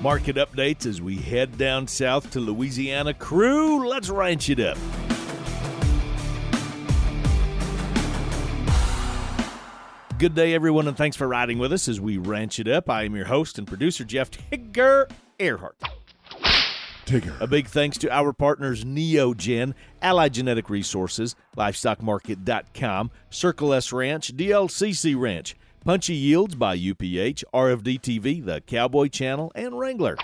Market updates as we head down south to Louisiana. Crew, let's ranch it up. Good day, everyone, and thanks for riding with us as we ranch it up. I am your host and producer, Jeff Tigger Earhart. Tigger. A big thanks to our partners Neogen, Allied Genetic Resources, LivestockMarket.com, Circle S Ranch, DLCC Ranch, Punchy Yields by UPH, RFD TV, The Cowboy Channel, and Wrangler.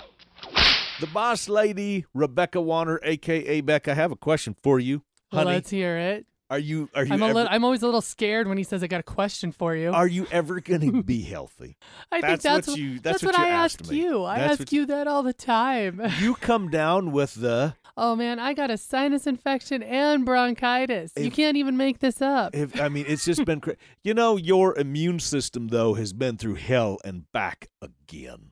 The boss lady, Rebecca Warner, aka Becca, I have a question for you. Well, Honey, let's hear it. are you are you I'm, a ever, little, I'm always a little scared when he says, I got a question for you. are you ever going to be healthy? I that's think that's what what, you- that's what what you I asked ask me. you. I That's ask you that all the time. You come down with the oh, man, I got a sinus infection and bronchitis. you can't even make this up. If, I mean, it's just been cra- you know your immune system though has been through hell and back again.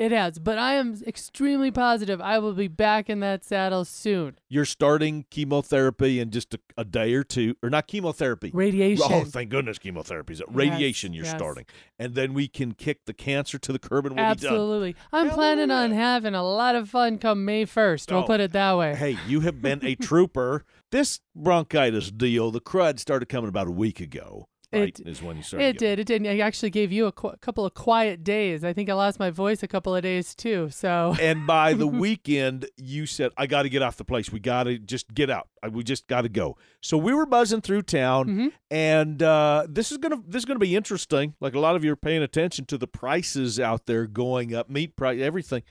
It has, but I am extremely positive I will be back in that saddle soon. You're starting chemotherapy in just a, a day or two, or not chemotherapy. Radiation. Oh, thank goodness chemotherapy is a radiation. You're yes. starting, and then we can kick the cancer to the curb and we'll be done. Absolutely. I'm planning on having a lot of fun come May 1st. We'll Oh. put it that way. Hey, you have been a trooper. This bronchitis deal, the crud started coming about a week ago. Right, It- is when you started. It did. It did. I actually gave you a qu- couple of quiet days. I think I lost my voice a couple of days too. So and by the weekend you said i got to get off the place we got to just get out I, we just got to go so we were buzzing through town Mhm. and uh, this is gonna this is gonna be interesting like a lot of you are paying attention to the prices out there going up meat price everything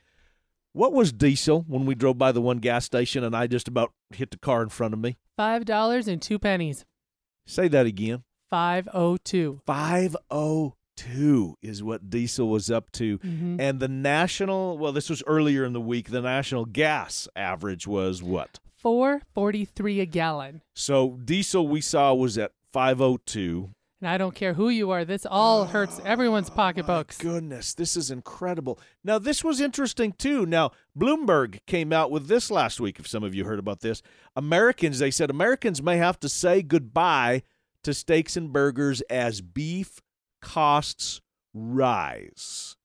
what was diesel when we drove by the one gas station and i just about hit the car in front of me five dollars and two pennies. say that again Five oh two. 502 is what diesel was up to Mhm. and the national well this was earlier in the week the national gas average was what Four forty three a gallon. So diesel we saw was at 502. And I don't care who you are. This all hurts everyone's pocketbooks. Goodness, this is incredible. Now this was interesting too. Now Bloomberg came out with this last week if some of you heard about this. Americans they said Americans may have to say goodbye to steaks and burgers as beef costs rise.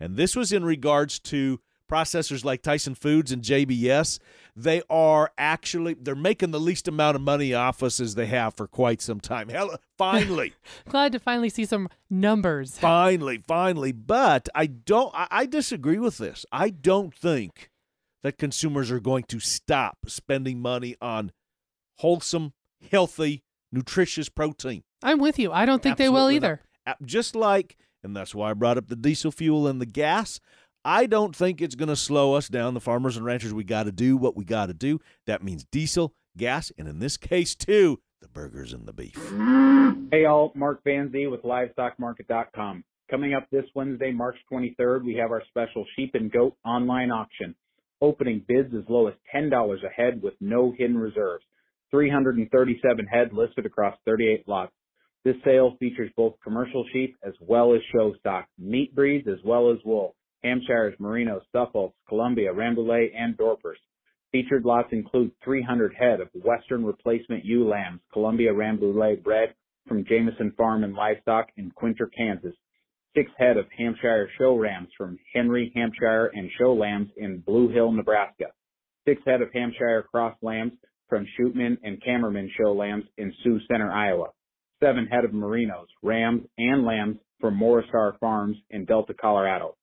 And this was in regards to processors like Tyson Foods and JBS. They are actually they're making the least amount of money off us as they have for quite some time. Hell, finally. Glad to finally see some numbers. Finally, finally. But I don't I, I disagree with this. I don't think that consumers are going to stop spending money on wholesome, healthy, nutritious protein. I'm with you. I don't think they will either. not. Just like, and that's why I brought up the diesel fuel and the gas. I don't think it's going to slow us down. The farmers and ranchers, we got to do what we got to do. That means diesel, gas, and in this case, too, the burgers and the beef. Hey all, Mark Van Zee with LivestockMarket.com. Coming up this Wednesday, March 23rd, we have our special sheep and goat online auction. Opening bids as low as $10 a head with no hidden reserves. 337 head listed across 38 lots. This sale features both commercial sheep as well as show stock, meat breeds as well as wool, Hampshires, Merinos, Suffolks, Columbia, Rambouillet, and Dorpers. Featured lots include 300 head of Western replacement ewe lambs, Columbia Rambouillet bred from Jameson Farm and Livestock in Quinter, Kansas. Six head of Hampshire show rams from Henry, Hampshire and show lambs in Blue Hill, Nebraska. Six head of Hampshire cross lambs from Shootman and Cameraman show lambs in Sioux Center, Iowa. Seven head of Merinos, rams, and lambs from Morristar Farms in Delta, Colorado.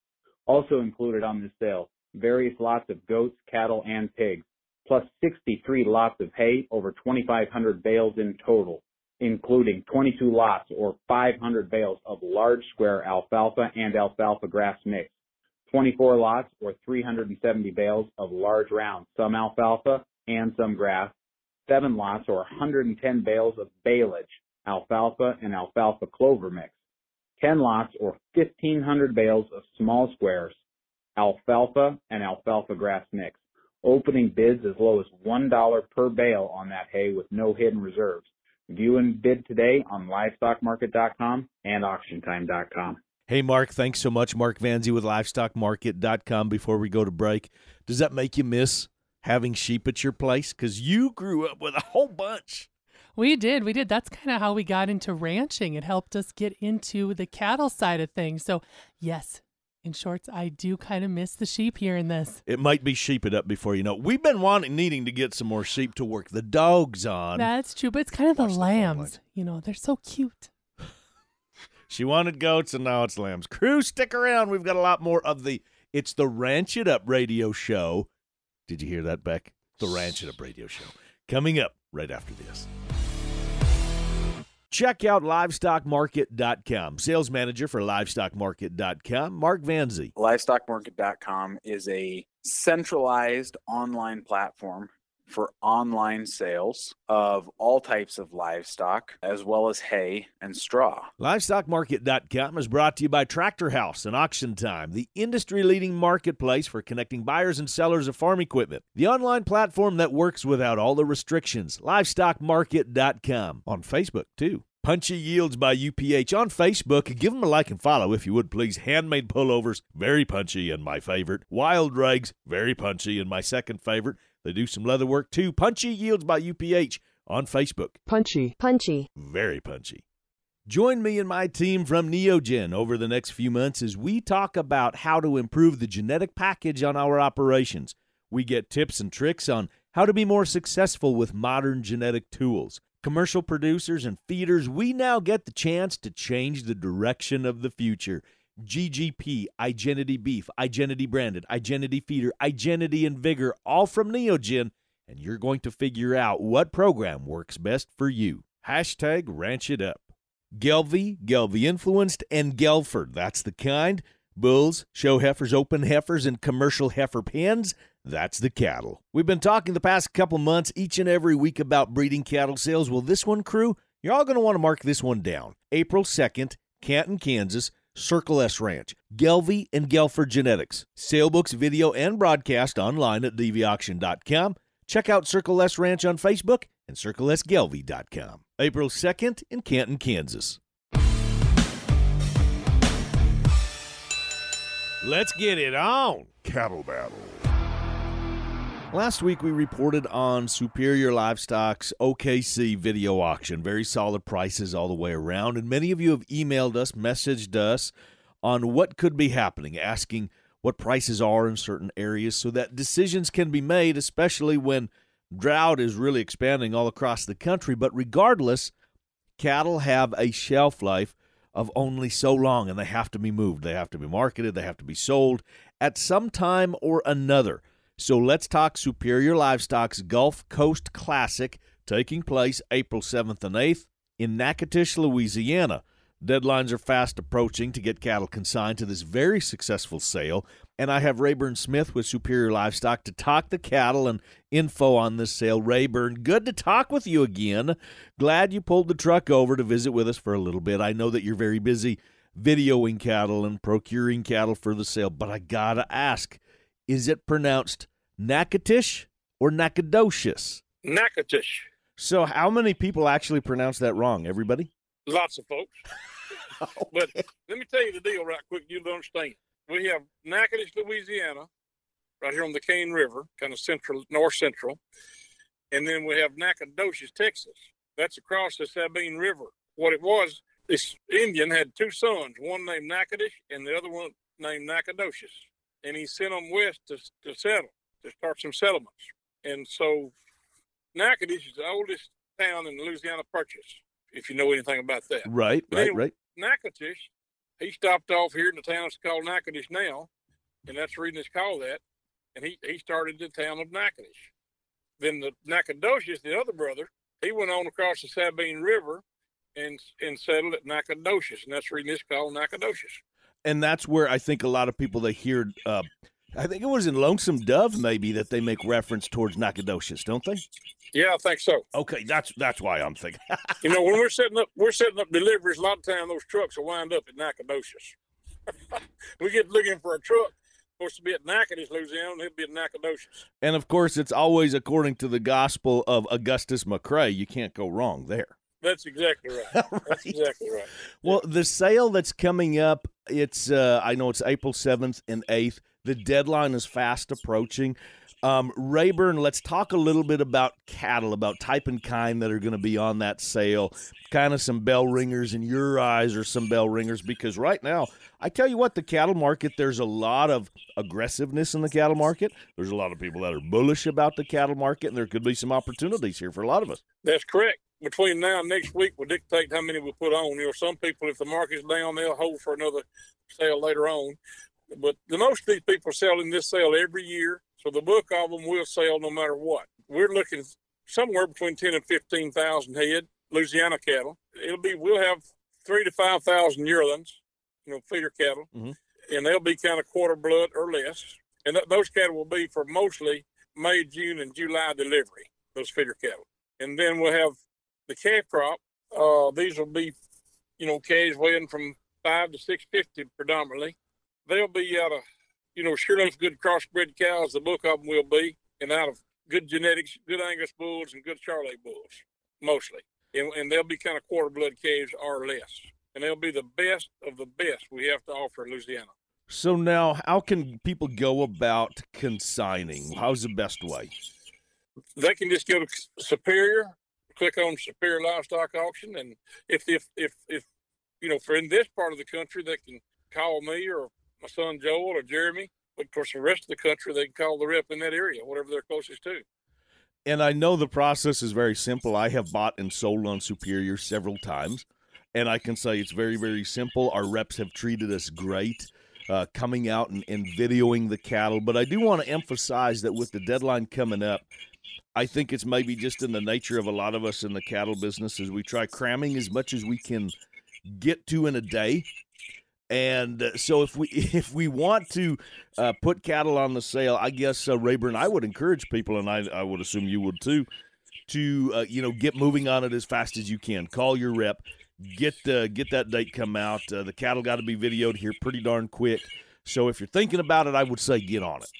Also included on this sale, various lots of goats, cattle, and pigs, plus 63 lots of hay, over 2,500 bales in total, including 22 lots or 500 bales of large square alfalfa and alfalfa grass mix, 24 lots or 370 bales of large round, some alfalfa and some grass, seven lots or 110 bales of baleage, alfalfa and alfalfa clover mix, 10 lots or 1,500 bales of small squares, alfalfa and alfalfa grass mix. Opening bids as low as $1 per bale on that hay with no hidden reserves. View and bid today on livestockmarket.com and auctiontime.com. Hey, Mark, thanks so much. Mark Vanzi with livestockmarket.com. Before we go to break, does that make you miss having sheep at your place? Because you grew up with a whole bunch. We did. We did. That's kind of how we got into ranching. It helped us get into the cattle side of things. So, yes, In shorts, I do kind of miss the sheep here in this. It might be sheep it up before you know. We've been wanting, needing to get some more sheep to work the dogs on. That's true, but it's kind of the Watch lambs. You know, they're so cute. She wanted goats, and now it's lambs. Crew, stick around. We've got a lot more of the. It's the Ranch It Up radio show. Did you hear that, Beck? The Ranch It a radio show coming up right after this. Check out livestockmarket.com. Sales manager for livestockmarket.com, Mark Vanzi. livestockmarket.com is a centralized online platform for online sales of all types of livestock as well as hay and straw. Livestockmarket.com is brought to you by Tractor House and Auction Time, the industry leading marketplace for connecting buyers and sellers of farm equipment. The online platform that works without all the restrictions. Livestockmarket.com. On Facebook, too. Punchy Yields by UPH on Facebook. Give them a like and follow if you would, please. Handmade pullovers, very punchy and my favorite. Wild Rags, very punchy and my second favorite. They do some leather work too. Punchy Yields by UPH on Facebook Punchy. Punchy. very punchy. Join me and my team from Neogen over the next few months as we talk about how to improve the genetic package on our operations. We get tips and tricks on how to be more successful with modern genetic tools. Commercial producers and feeders, we now get the chance to change the direction of the future. GGP, Igenity Beef, Igenity Branded, Igenity Feeder, Igenity and Vigor, all from Neogen, and you're going to figure out what program works best for you. Hashtag Ranch It Up. Gelbvieh, Gelbvieh Influenced, and Gelford. That's the kind. Bulls, show heifers, open heifers, and commercial heifer pens. That's the cattle. We've been talking the past couple months each and every week about breeding cattle sales. Well, this one, crew, you're all going to want to mark this one down. April 2nd, Canton, Kansas, Circle S Ranch, Gelbvieh and Gelford Genetics. Sale books, video, and broadcast online at dvauction.com. Check out Circle S Ranch on Facebook and circlesgelvy.com. April 2nd in Canton, Kansas. Let's get it on. Cattle Battle. Last week we reported on Superior Livestock's OKC video auction. Very solid prices all the way around. And many of you have emailed us, messaged us on what could be happening, asking what prices are in certain areas so that decisions can be made, especially when drought is really expanding all across the country. But regardless, cattle have a shelf life of only so long and they have to be moved. They have to be marketed, they have to be sold at some time or another. So let's talk Superior Livestock's Gulf Coast Classic taking place April 7th and 8th in Natchitoches, Louisiana. Deadlines are fast approaching to get cattle consigned to this very successful sale, and I have Rayburn Smith with Superior Livestock to talk the cattle and info on this sale. Rayburn, good to talk with you again. Glad you pulled the truck over to visit with us for a little bit. I know that you're very busy videoing cattle and procuring cattle for the sale, but I gotta ask, is it pronounced Natchitoches or Nacogdoches? Natchitoches. So, how many people actually pronounce that wrong? Everybody? Lots of folks. but let me tell you the deal right quick. You'll understand. We have Natchitoches, Louisiana, right here on the Cane River, kind of central, north central. And then we have Nacogdoches, Texas. That's across the Sabine River. What it was, this Indian had two sons, one named Natchitoches and the other one named Nacogdoches. And he sent them west to, to settle, to start some settlements. And so Natchitoches is the oldest town in the Louisiana Purchase, if you know anything about that. Right, But right, anyway, right. Natchitoches, he stopped off here in the town it's called Natchitoches now, and that's the reason it's called that. And he, he started the town of Natchitoches. Then the Nacogdoches, the other brother, he went on across the Sabine River and and settled at Nacogdoches, and that's the reason it's called Nacogdoches. and that's where I think a lot of people they hear. Uh, I think it was in Lonesome Dove maybe that they make reference towards Nacogdoches, don't they? Yeah, I think so. Okay, that's that's why I'm thinking. You know, when we're setting up we're setting up deliveries, a lot of time those trucks will wind up at Nacogdoches. we get looking for a truck supposed to be at Natchitoches, Louisiana, and it'll be at Nacogdoches. and of course, it's always according to the gospel of Augustus McCrae. You can't go wrong there. That's exactly right. That's exactly right. Well, the sale that's coming up, it's uh, I know it's April seventh and eighth. The deadline is fast approaching. Um, Rayburn, let's talk a little bit about cattle, about type and kind that are going to be on that sale. Kind of some bell ringers in your eyes, or some bell ringers, because right now, I tell you what, the cattle market, there's a lot of aggressiveness in the cattle market. There's a lot of people that are bullish about the cattle market, and there could be some opportunities here for a lot of us. That's correct. Between now and next week will dictate how many we put on. You know, some people, if the market's down, they'll hold for another sale later on. But the most of these people are selling this sale every year. So the book of them will sell no matter what. We're looking somewhere between ten and fifteen thousand head Louisiana cattle. It'll be we'll have three to five thousand yearlings, you know, feeder cattle, Mhm. and they'll be kind of quarter blood or less. And th- those cattle will be for mostly May, June, and July delivery. Those feeder cattle, and then we'll have the calf crop. Uh, these will be, you know, calves weighing from five to six fifty predominantly. They'll be out of you know, sure enough, good crossbred cows, the book of them will be, and out of good genetics, good Angus bulls and good Charolais bulls, mostly. And, and they'll be kind of quarter blood calves or less. And they'll be the best of the best we have to offer in Louisiana. So now, how can people go about consigning? How's the best way? They can just go to Superior, click on Superior Livestock Auction, and if if if if you know, for in this part of the country, they can call me or my son Joel or Jeremy. But of course, the rest of the country, they can call the rep in that area, whatever they're closest to. And I know the process is very simple. I have bought and sold on Superior several times, and I can say it's very, very simple. Our reps have treated us great. Uh, coming out and, and videoing the cattle. But I do want to emphasize that with the deadline coming up, I think it's maybe just in the nature of a lot of us in the cattle business as we try cramming as much as we can get to in a day. And uh, so, if we if we want to uh, put cattle on the sale, I guess uh, Rayburn, I would encourage people, and I, I would assume you would too, to uh, you know get moving on it as fast as you can. Call your rep, get uh, get that date come out. The cattle got to be videoed here pretty darn quick. So if you're thinking about it, I would say get on it.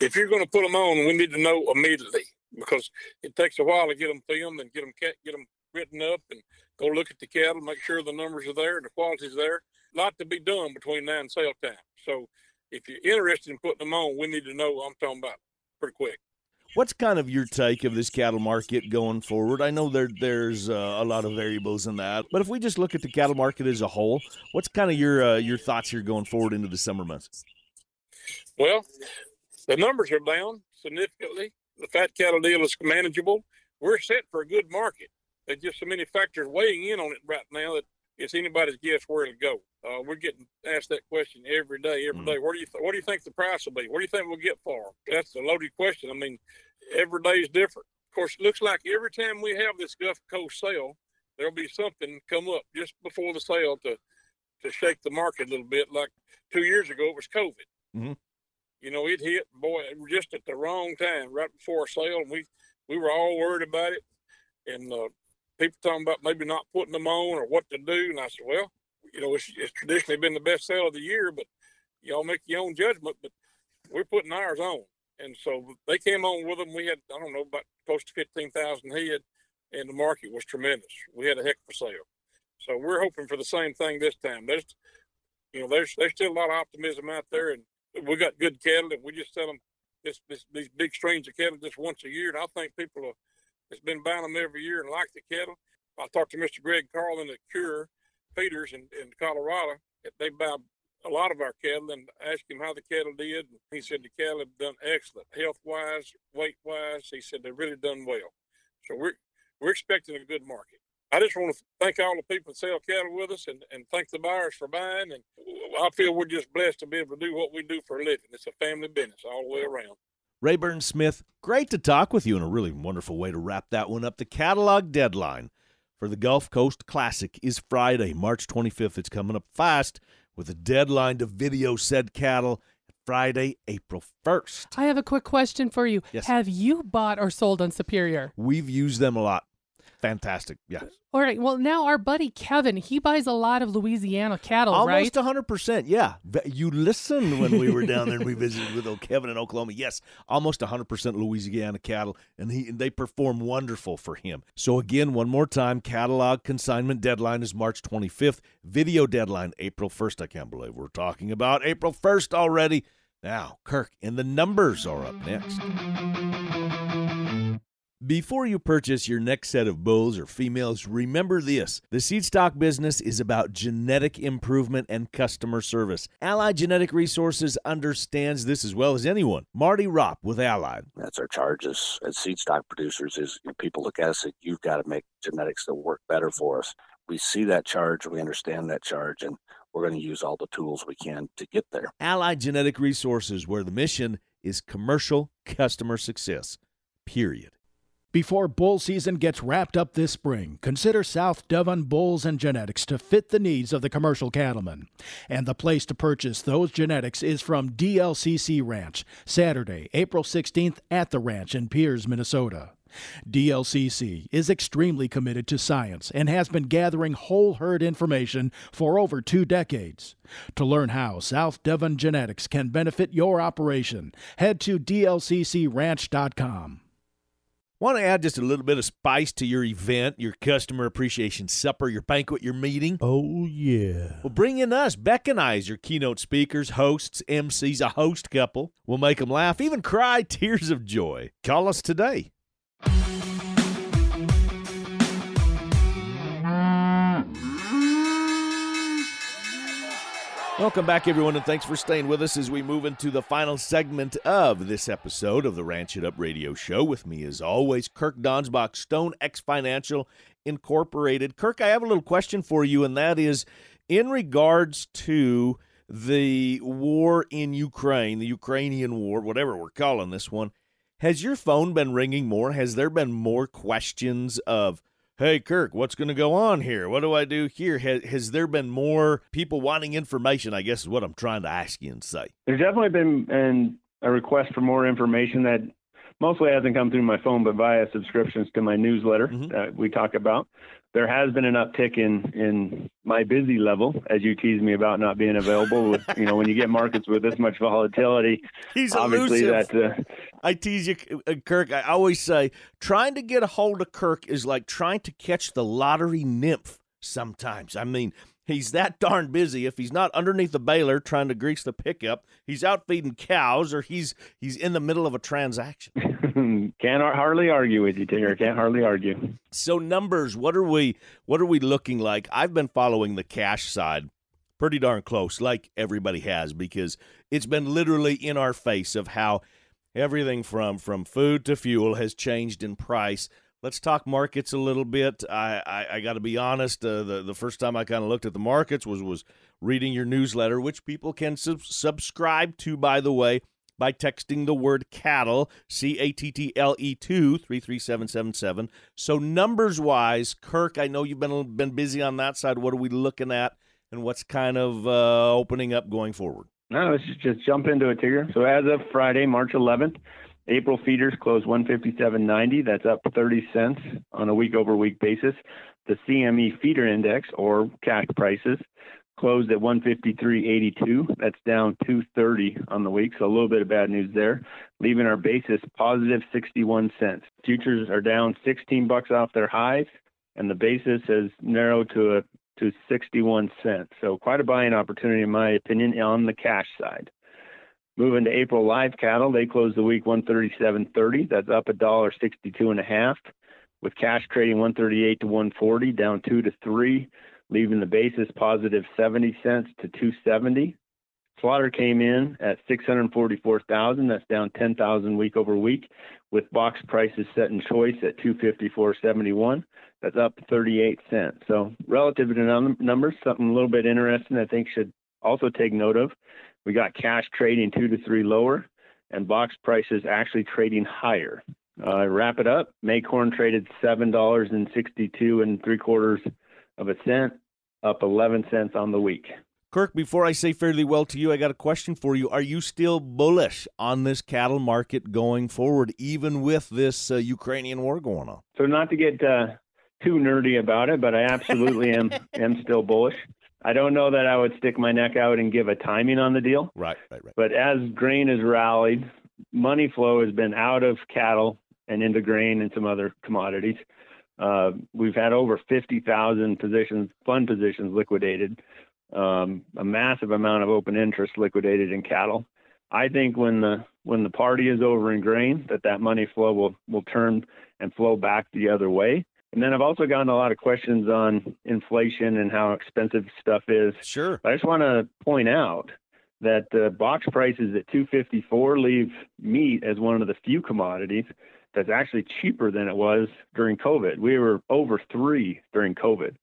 if you're going to put them on, we need to know immediately because it takes a while to get them filmed and get them get them written up and go look at the cattle, make sure the numbers are there, and the quality's there. A lot to be done between now and sale time. So if you're interested in putting them on, we need to know. I'm talking about pretty quick. What's kind of your take of this cattle market going forward? I know there there's uh, a lot of variables in that, but if we just look at the cattle market as a whole, what's kind of your uh, your thoughts here going forward into the summer months? Well, the numbers are down significantly. The fat cattle deal is manageable. We're set for a good market. There's just so many factors weighing in on it right now that it's anybody's guess where it'll go. Uh, we're getting asked that question every day, every Mhm. day. Where do you th- what do you think the price will be? What do you think we'll get for 'em? That's a loaded question. I mean, every day is different. Of course, it looks like every time we have this Gulf Coast sale, there'll be something come up just before the sale to to shake the market a little bit. Like two years ago, it was COVID. Mhm. You know, it hit boy just at the wrong time, right before a sale, and we we were all worried about it. And uh, people talking about maybe not putting them on or what to do. And I said, well, you know, it's, it's traditionally been the best sale of the year, but y'all make your own judgment. But we're putting ours on, and so they came on with them. We had I don't know about close to fifteen thousand head, and the market was tremendous. We had a heck of a sale. So we're hoping for the same thing this time. There's, you know, there's there's still a lot of optimism out there, and we got good cattle, and we just sell them this, this these big strains of cattle just once a year, and I think people have has been buying them every year and like the cattle. I talked to Mr. Greg Carlin at Cure Feeders in, in Colorado. They buy a lot of our cattle and asked him how the cattle did. He said the cattle have done excellent, health wise, weight wise. He said they've really done well. So we're we're expecting a good market. I just want to thank all the people that sell cattle with us and, and thank the buyers for buying. And I feel we're just blessed to be able to do what we do for a living. It's a family business all the way around. Rayburn Smith, great to talk with you and a really wonderful way to wrap that one up. The catalog deadline for the Gulf Coast Classic is Friday, March 25th. It's coming up fast with a deadline to video said cattle Friday, April 1st. I have a quick question for you. Yes. Have you bought or sold on Superior? We've used them a lot. Fantastic. Yeah. All right. Well, now our buddy Kevin, he buys a lot of Louisiana cattle, Almost right? 100%. Yeah. You listened when we were down there and we visited with old Kevin in Oklahoma. Yes, almost 100% Louisiana cattle, and he and they perform wonderful for him. So, again, one more time catalog consignment deadline is March 25th, video deadline April 1st. I can't believe we're talking about April 1st already. Now, Kirk and the numbers are up next. Before you purchase your next set of bulls or females, remember this. The seed stock business is about genetic improvement and customer service. Allied Genetic Resources understands this as well as anyone. Marty Ropp with Allied. That's our charge as, as seed stock producers is you know, people look at us and you've got to make genetics that work better for us. We see that charge, we understand that charge, and we're going to use all the tools we can to get there. Allied Genetic Resources, where the mission is commercial customer success. Period. Before bull season gets wrapped up this spring, consider South Devon Bulls and Genetics to fit the needs of the commercial cattleman. And the place to purchase those genetics is from DLCC Ranch, Saturday, April 16th at the ranch in Pierz, Minnesota. DLCC is extremely committed to science and has been gathering whole herd information for over two decades. To learn how South Devon Genetics can benefit your operation, head to dlccranch.com. Want to add just a little bit of spice to your event, your customer appreciation supper, your banquet, your meeting? Oh, yeah. Well, bring in us. Beck and I as your keynote speakers, hosts, MCs, a host couple. We'll make them laugh, even cry tears of joy. Call us today. Welcome back, everyone, and thanks for staying with us as we move into the final segment of this episode of the Ranch It Up Radio Show. With me, as always, Kirk Donsbach, StoneX Financial Incorporated. Kirk, I have a little question for you, and that is in regards to the war in Ukraine, the Ukrainian war, whatever we're calling this one. Has your phone been ringing more? Has there been more questions of, hey, Kirk, what's going to go on here? What do I do here? Has, has there been more people wanting information? I guess is what I'm trying to ask you and say. There's definitely been a request for more information that mostly hasn't come through my phone, but via subscriptions to my newsletter Mhm. that we talk about. There has been an uptick in in my busy level, as you tease me about not being available. With, you know, when you get markets with this much volatility, He's obviously elusive. that uh, I tease you, uh, Kirk. I always say trying to get a hold of Kirk is like trying to catch the lottery nymph sometimes. I mean, he's that darn busy. If he's not underneath the baler trying to grease the pickup, he's out feeding cows or he's he's in the middle of a transaction. can't hardly argue with you, Tigger. Can't hardly argue. So numbers, what are we what are we looking like? I've been following the cash side pretty darn close, like everybody has, because it's been literally in our face of how everything from from food to fuel has changed in price. Let's talk markets a little bit. I I, I got to be honest. Uh, the the first time I kind of looked at the markets was was reading your newsletter, which people can sub- subscribe to, by the way, by texting the word cattle, C A T T L E 2 33777. So, numbers wise, Kirk, I know you've been, been busy on that side. What are we looking at and what's kind of uh, opening up going forward? No, let's just, just jump into it, Tigger. So as of Friday, March 11th, April feeders closed 157.90. That's up 30 cents on a week-over-week basis. The CME feeder index, or cash prices, closed at 153.82. That's down 230 on the week, so a little bit of bad news there, leaving our basis positive 61 cents. Futures are down 16 bucks off their highs, and the basis has narrowed to a to 61 cents. So quite a buying opportunity, in my opinion, on the cash side. Moving to April live cattle, they closed the week 137.30. That's up a dollar 62 and a half, with cash trading 138 to 140, down two to three, leaving the basis positive 70 cents to 270. Slaughter came in at 644,000. That's down 10,000 week over week, with box prices set in choice at 254.71. That's up 38 cents. So relative to num- numbers, something a little bit interesting I think should also take note of. We got cash trading two to three lower, and box prices actually trading higher. Uh, wrap it up. May corn traded seven dollars and sixty-two and three quarters of a cent, up 11 cents on the week. Kirk, before I say fairly well to you, I got a question for you. Are you still bullish on this cattle market going forward, even with this uh, Ukrainian war going on? So not to get uh, too nerdy about it, but I absolutely am am still bullish. I don't know that I would stick my neck out and give a timing on the deal, Right, right, right. but as grain has rallied, money flow has been out of cattle and into grain and some other commodities. Uh, we've had over 50,000 positions, fund positions liquidated, um, a massive amount of open interest liquidated in cattle. I think when the when the party is over in grain, that that money flow will will turn and flow back the other way. And then I've also gotten a lot of questions on inflation and how expensive stuff is. Sure. I just want to point out that uh, box prices at 254 leave meat as one of the few commodities that's actually cheaper than it was during COVID. We were over three during COVID.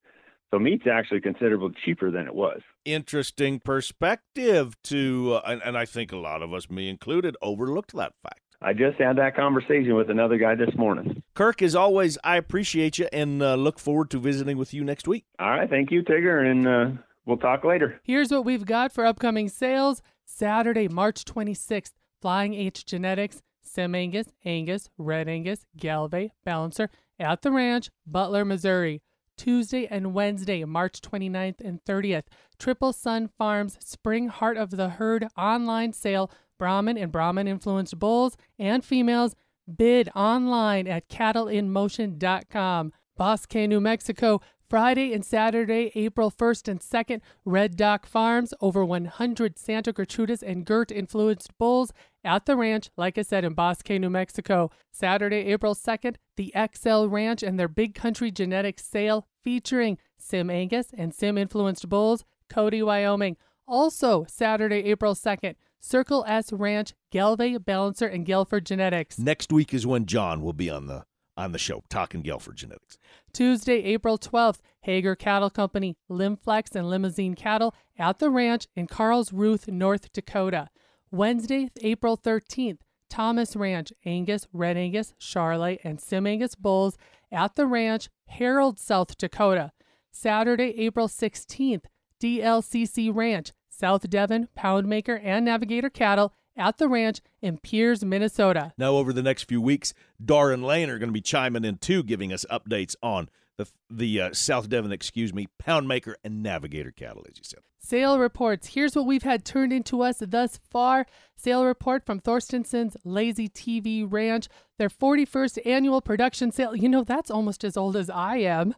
So meat's actually considerably cheaper than it was. Interesting perspective to, uh, and, and I think a lot of us, me included, overlooked that fact. I just had that conversation with another guy this morning. Kirk, as always, I appreciate you and uh, look forward to visiting with you next week. All right. Thank you, Tigger. And uh, we'll talk later. Here's what we've got for upcoming sales Saturday, March 26th Flying H Genetics, Sim Angus, Angus, Red Angus, Gelbvieh, Balancer at the ranch, Butler, Missouri. Tuesday and Wednesday, March 29th and 30th, Triple Sun Farms Spring Heart of the Herd online sale, Brahman and Brahman influenced bulls and females. Bid online at cattleinmotion.com. Bosque, New Mexico, Friday and Saturday, April 1st and 2nd, Red Dock Farms, over 100 Santa Gertrudis and Gert influenced bulls at the ranch, like I said, in Bosque, New Mexico. Saturday, April 2nd, the XL Ranch and their Big Country Genetics sale featuring Sim Angus and Sim influenced bulls, Cody, Wyoming. Also, Saturday, April 2nd, Circle S Ranch, Gelbvieh, Balancer, and Gelford Genetics. Next week is when John will be on the on the show talking Gelford Genetics. Tuesday, April 12th, Hager Cattle Company, Limflex and Limousin Cattle at the ranch in Karlsruhe, North Dakota. Wednesday, April 13th, Thomas Ranch, Angus, Red Angus, Charolais, and Sim Angus bulls at the ranch, Harrold, South Dakota. Saturday, April 16th, DLCC Ranch, South Devon, Poundmaker, and Navigator cattle at the ranch in Pierz, Minnesota. Now, over the next few weeks, Dar and Lane are going to be chiming in too, giving us updates on the the uh, South Devon, excuse me, Poundmaker and Navigator cattle, as you said. Sale reports. Here's what we've had turned into us thus far. Sale report from Thorstenson's Lazy TV Ranch. Their 41st annual production sale. You know, that's almost as old as I am.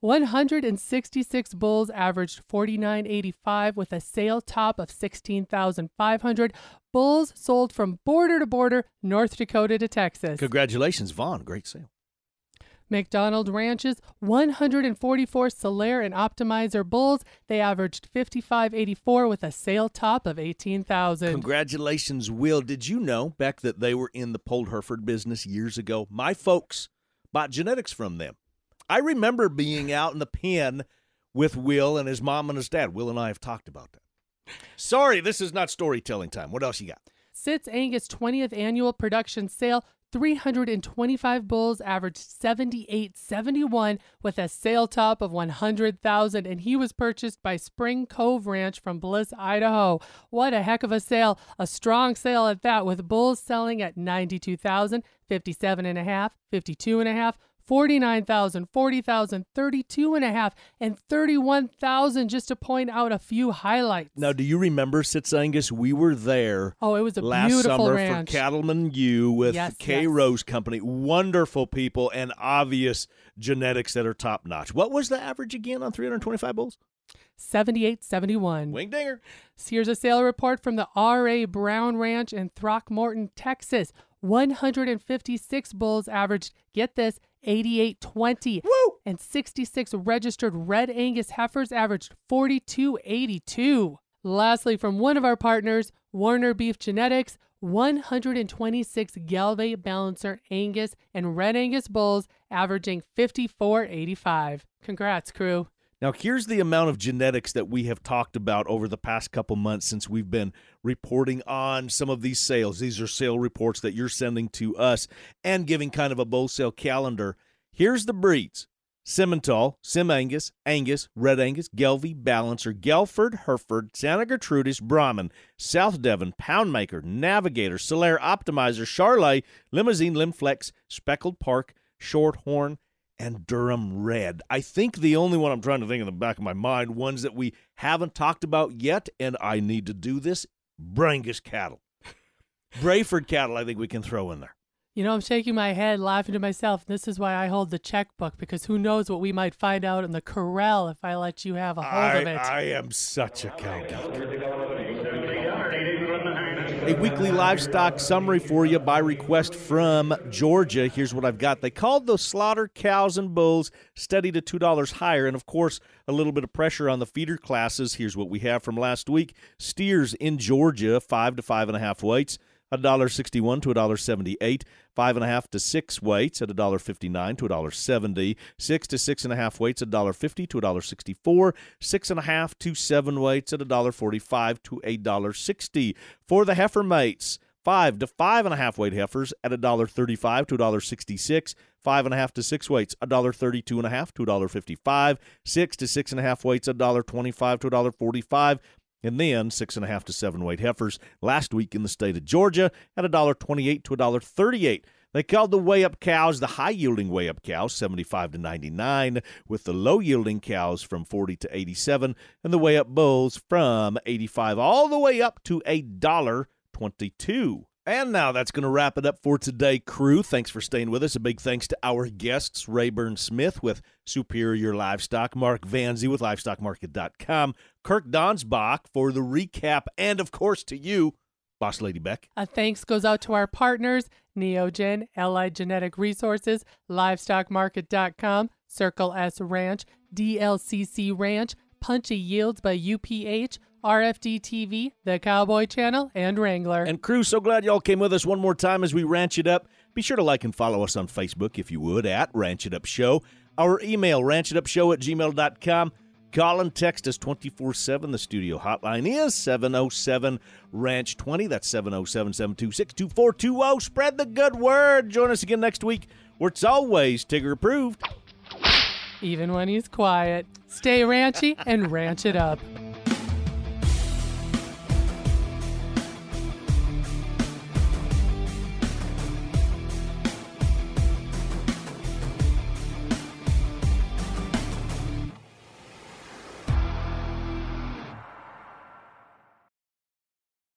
166 bulls averaged 49.85 with a sale top of 16,500. Bulls sold from border to border, North Dakota to Texas. Congratulations, Vaughn. Great sale. McDonald Ranches, 144 Solaire and Optimizer bulls. They averaged 55.84 with a sale top of 18,000. Congratulations, Will. Did you know, Beck, that they were in the Polled Hereford business years ago? My folks bought genetics from them. I remember being out in the pen with Will and his mom and his dad. Will and I have talked about that. Sorry, this is not storytelling time. What else you got? Sitz Angus 20th annual production sale 325 bulls averaged 78.71 with a sale top of 100,000 and he was purchased by Spring Cove Ranch from Bliss, Idaho. What a heck of a sale. A strong sale at that with bulls selling at 92,000, 57 and a half, 52 and a half, 49,000, 40,000, 32 and a half, and 31,000 just to point out a few highlights. Now, do you remember Sitz Angus? We were there. Oh, it was a last summer ranch. for Cattleman U with Yes, K yes. Rose Company. Wonderful people and obvious genetics that are top notch. What was the average again on 325 bulls? 7871. Wing dinger. Here's a sale report from the R.A. Brown Ranch in Throckmorton, Texas. 156 bulls averaged, get this, 88.20. Woo! And 66 registered red Angus heifers averaged 42.82. Lastly, from one of our partners, Warner Beef Genetics, 126 Gelbvieh Balancer Angus and Red Angus bulls averaging 54.85. Congrats, crew. Now, here's the amount of genetics that we have talked about over the past couple months since we've been reporting on some of these sales. These are sale reports that you're sending to us and giving kind of a bull sale calendar. Here's the breeds Simmental, Sim Angus, Angus, Red Angus, Gelbvieh, Balancer, Gelford, Hereford, Santa Gertrudis, Brahman, South Devon, Poundmaker, Navigator, Solaire, Optimizer, Charolais, Limousin, Limflex, Speckled Park, Shorthorn, and Durham Red. I think the only one I'm trying to think in the back of my mind, ones that we haven't talked about yet, and I need to do this, Brangus cattle. Braford cattle, I think we can throw in there. You know, I'm shaking my head, laughing to myself. This is why I hold the checkbook because who knows what we might find out in the corral if I let you have a hold I, of it. I am such a cowgirl. A weekly livestock summary for you by request from Georgia. Here's what I've got. They called the slaughter cows and bulls steady to $2 higher. And of course, a little bit of pressure on the feeder classes. Here's what we have from last week steers in Georgia, five to five and a weights. $1.61 to $1.78, five and a half to six weights at $1.59 to $1.70, six to six and a half weights at $1.50 to $1.64, six and a half to seven weights at $1.45 to $1.60. For the heifer mates, five to five and a half weight heifers at $1.35 to $1.66, five and a half to six weights, $1.32 and a half to $1.55, six to six and a half weights, $1.25 to $1.45, and then six and a half to seven weight heifers last week in the state of Georgia at $1.28 to $1.38. They called the weigh up cows the high yielding weigh up cows, 75 to 99, with the low yielding cows from 40 to 87, and the weigh up bulls from 85 all the way up to $1.22. And now that's going to wrap it up for today, crew. Thanks for staying with us. A big thanks to our guests, Rayburn Smith with Superior Livestock, Mark Vanzi with LivestockMarket.com, Kirk Donsbach for the recap, and of course to you, Boss Lady Beck. A thanks goes out to our partners, Neogen, Allied Genetic Resources, LivestockMarket.com, Circle S Ranch, DLCC Ranch, Punchy Yields by UPH, RFD TV, The Cowboy Channel, and Wrangler. And crew, so glad y'all came with us one more time as we ranch it up. Be sure to like and follow us on Facebook if you would at Ranch It Up Show. Our email, ranchetupshow at gmail.com. Call and text us 24 7. The studio hotline is 707 Ranch 20. That's 707 726 2420. Spread the good word. Join us again next week where it's always Tigger approved. Even when he's quiet, stay ranchy and ranch it up.